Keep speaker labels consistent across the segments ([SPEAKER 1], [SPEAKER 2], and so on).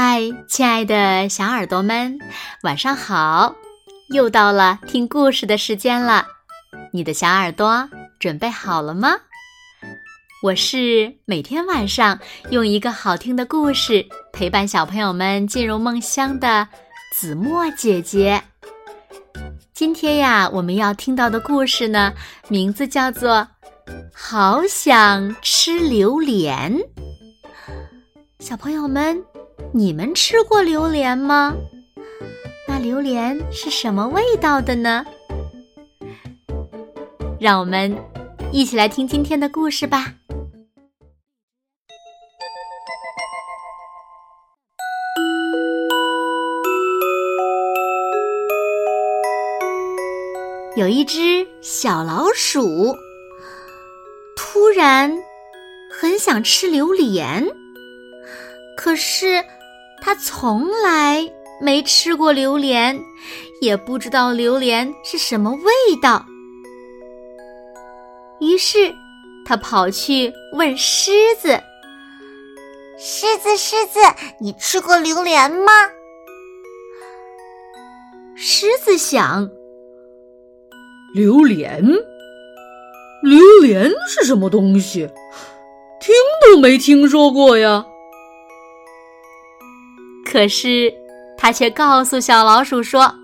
[SPEAKER 1] 嗨，亲爱的小耳朵们，晚上好！又到了听故事的时间了，你的小耳朵准备好了吗？我是每天晚上用一个好听的故事陪伴小朋友们进入梦乡的子墨姐姐。今天呀，我们要听到的故事呢，名字叫做《好想吃榴莲》。小朋友们。你们吃过榴莲吗？那榴莲是什么味道的呢？让我们一起来听今天的故事吧。有一只小老鼠，突然很想吃榴莲，可是。他从来没吃过榴莲，也不知道榴莲是什么味道。于是，他跑去问狮子：“
[SPEAKER 2] 狮子，狮子，你吃过榴莲吗？”
[SPEAKER 1] 狮子想：“
[SPEAKER 3] 榴莲，榴莲是什么东西？听都没听说过呀。”
[SPEAKER 1] 可是，他却告诉小老鼠说：“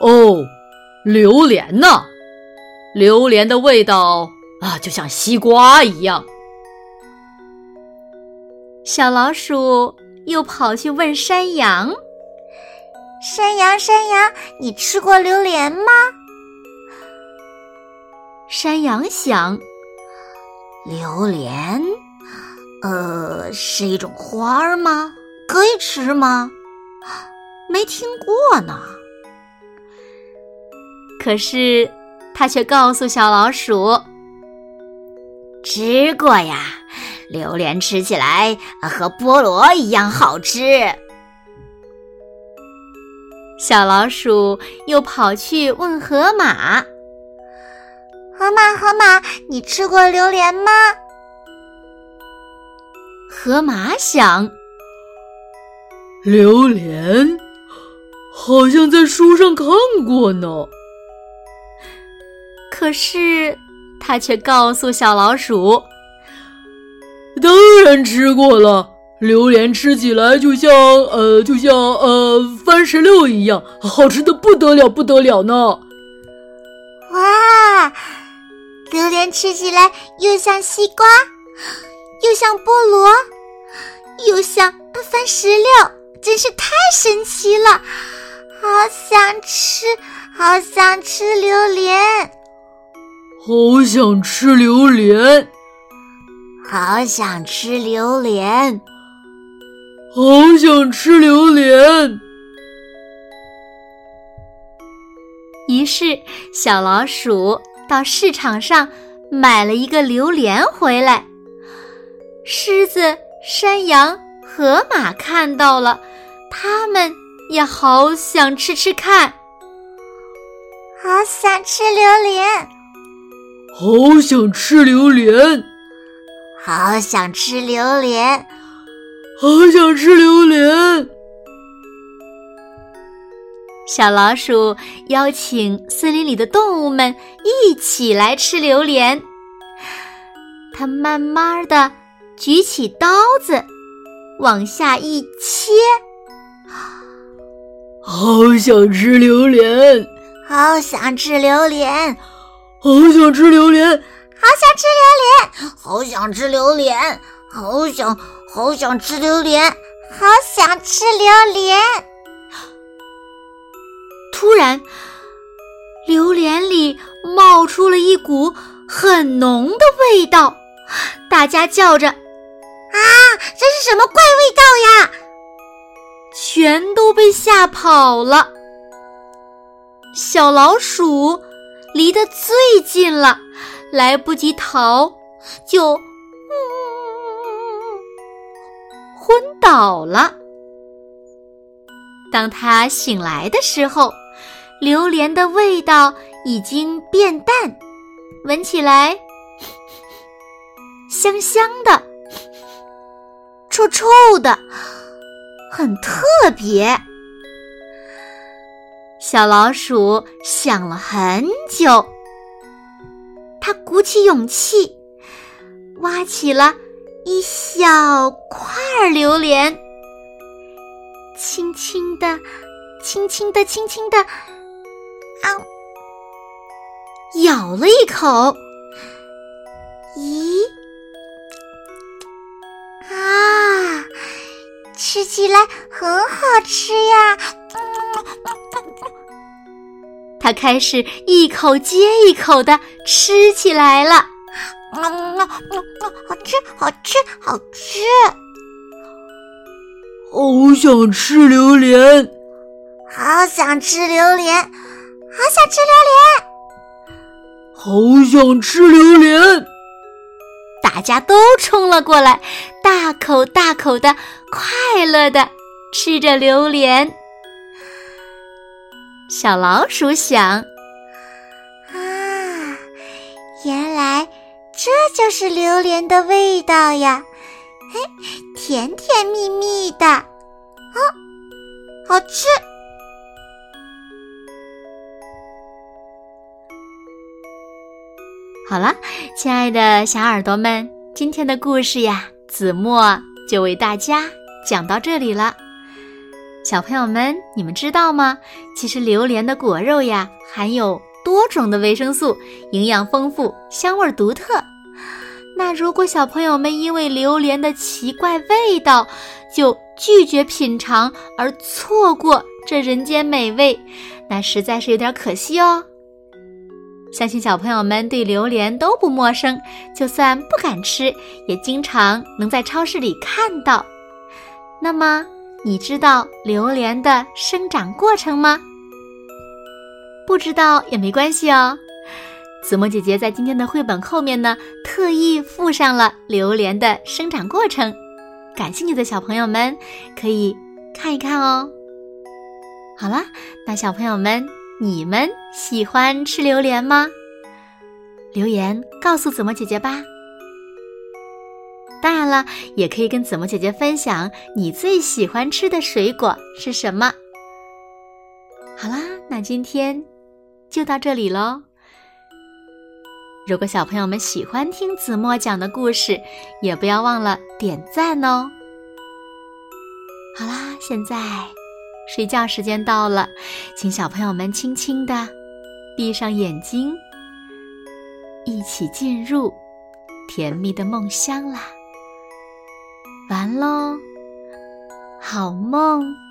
[SPEAKER 3] 哦，榴莲呐，榴莲的味道啊，就像西瓜一样。”
[SPEAKER 1] 小老鼠又跑去问山羊：“
[SPEAKER 2] 山羊，山羊，你吃过榴莲吗？”
[SPEAKER 1] 山羊想：“
[SPEAKER 2] 榴莲，呃，是一种花儿吗？”可以吃吗？没听过呢。
[SPEAKER 1] 可是他却告诉小老鼠：“
[SPEAKER 2] 吃过呀，榴莲吃起来和菠萝一样好吃。”
[SPEAKER 1] 小老鼠又跑去问河马：“
[SPEAKER 2] 河马，河马，你吃过榴莲吗？”
[SPEAKER 1] 河马想。
[SPEAKER 3] 榴莲，好像在书上看过呢。
[SPEAKER 1] 可是他却告诉小老鼠：“
[SPEAKER 3] 当然吃过了，榴莲吃起来就像呃，就像呃番石榴一样，好吃的不得了，不得了呢。”
[SPEAKER 2] 哇，榴莲吃起来又像西瓜，又像菠萝，又像番石榴。真是太神奇了，好想吃，好想吃榴莲，
[SPEAKER 3] 好想吃榴莲，
[SPEAKER 2] 好想吃榴莲，
[SPEAKER 3] 好想吃榴莲。
[SPEAKER 1] 于是，小老鼠到市场上买了一个榴莲回来。狮子、山羊、河马看到了。他们也好想吃吃看，
[SPEAKER 2] 好想吃榴莲，
[SPEAKER 3] 好想吃榴莲，
[SPEAKER 2] 好想吃榴莲，
[SPEAKER 3] 好想吃榴莲。
[SPEAKER 1] 小老鼠邀请森林里的动物们一起来吃榴莲。它慢慢的举起刀子，往下一切。
[SPEAKER 3] 好想吃榴莲，
[SPEAKER 2] 好想吃榴莲，
[SPEAKER 3] 好想吃榴莲，
[SPEAKER 2] 好想吃榴莲，好想吃榴莲，好想好想吃榴莲，好想吃榴莲。
[SPEAKER 1] 突然，榴莲里冒出了一股很浓的味道，大家叫着：“啊，
[SPEAKER 2] 这是什么怪味道呀？”
[SPEAKER 1] 全都被吓跑了。小老鼠离得最近了，来不及逃，就昏倒了。当他醒来的时候，榴莲的味道已经变淡，闻起来香香的，臭臭的。
[SPEAKER 2] 很特别。
[SPEAKER 1] 小老鼠想了很久，
[SPEAKER 2] 它鼓起勇气，挖起了一小块榴莲，轻轻的、轻轻的、轻轻的，啊，咬了一口。咦，啊，吃起来很好吃呀！
[SPEAKER 1] 他开始一口接一口的吃起来了，
[SPEAKER 2] 嗯，好吃，好吃，好吃！
[SPEAKER 3] 好想吃榴莲，
[SPEAKER 2] 好想吃榴莲，好想吃榴莲，
[SPEAKER 3] 好想吃榴莲！
[SPEAKER 1] 大家都冲了过来，大口大口的快乐的吃着榴莲。小老鼠想：“
[SPEAKER 2] 啊，原来这就是榴莲的味道呀！嘿，甜甜蜜蜜的，哦，好吃。”
[SPEAKER 1] 好了，亲爱的小耳朵们，今天的故事呀，子墨就为大家讲到这里了。小朋友们，你们知道吗？其实榴莲的果肉呀，含有多种的维生素，营养丰富，香味独特。那如果小朋友们因为榴莲的奇怪味道，就拒绝品尝而错过这人间美味，那实在是有点可惜哦。相信小朋友们对榴莲都不陌生，就算不敢吃，也经常能在超市里看到。那么。你知道榴莲的生长过程吗？不知道也没关系哦。子墨姐姐在今天的绘本后面呢，特意附上了榴莲的生长过程，感兴趣的小朋友们可以看一看哦。好了，那小朋友们，你们喜欢吃榴莲吗？留言告诉子墨姐姐吧。当然了，也可以跟子墨姐姐分享你最喜欢吃的水果是什么。好啦，那今天就到这里喽。如果小朋友们喜欢听子墨讲的故事，也不要忘了点赞哦。好啦，现在睡觉时间到了，请小朋友们轻轻的闭上眼睛，一起进入甜蜜的梦乡啦。完喽，好梦。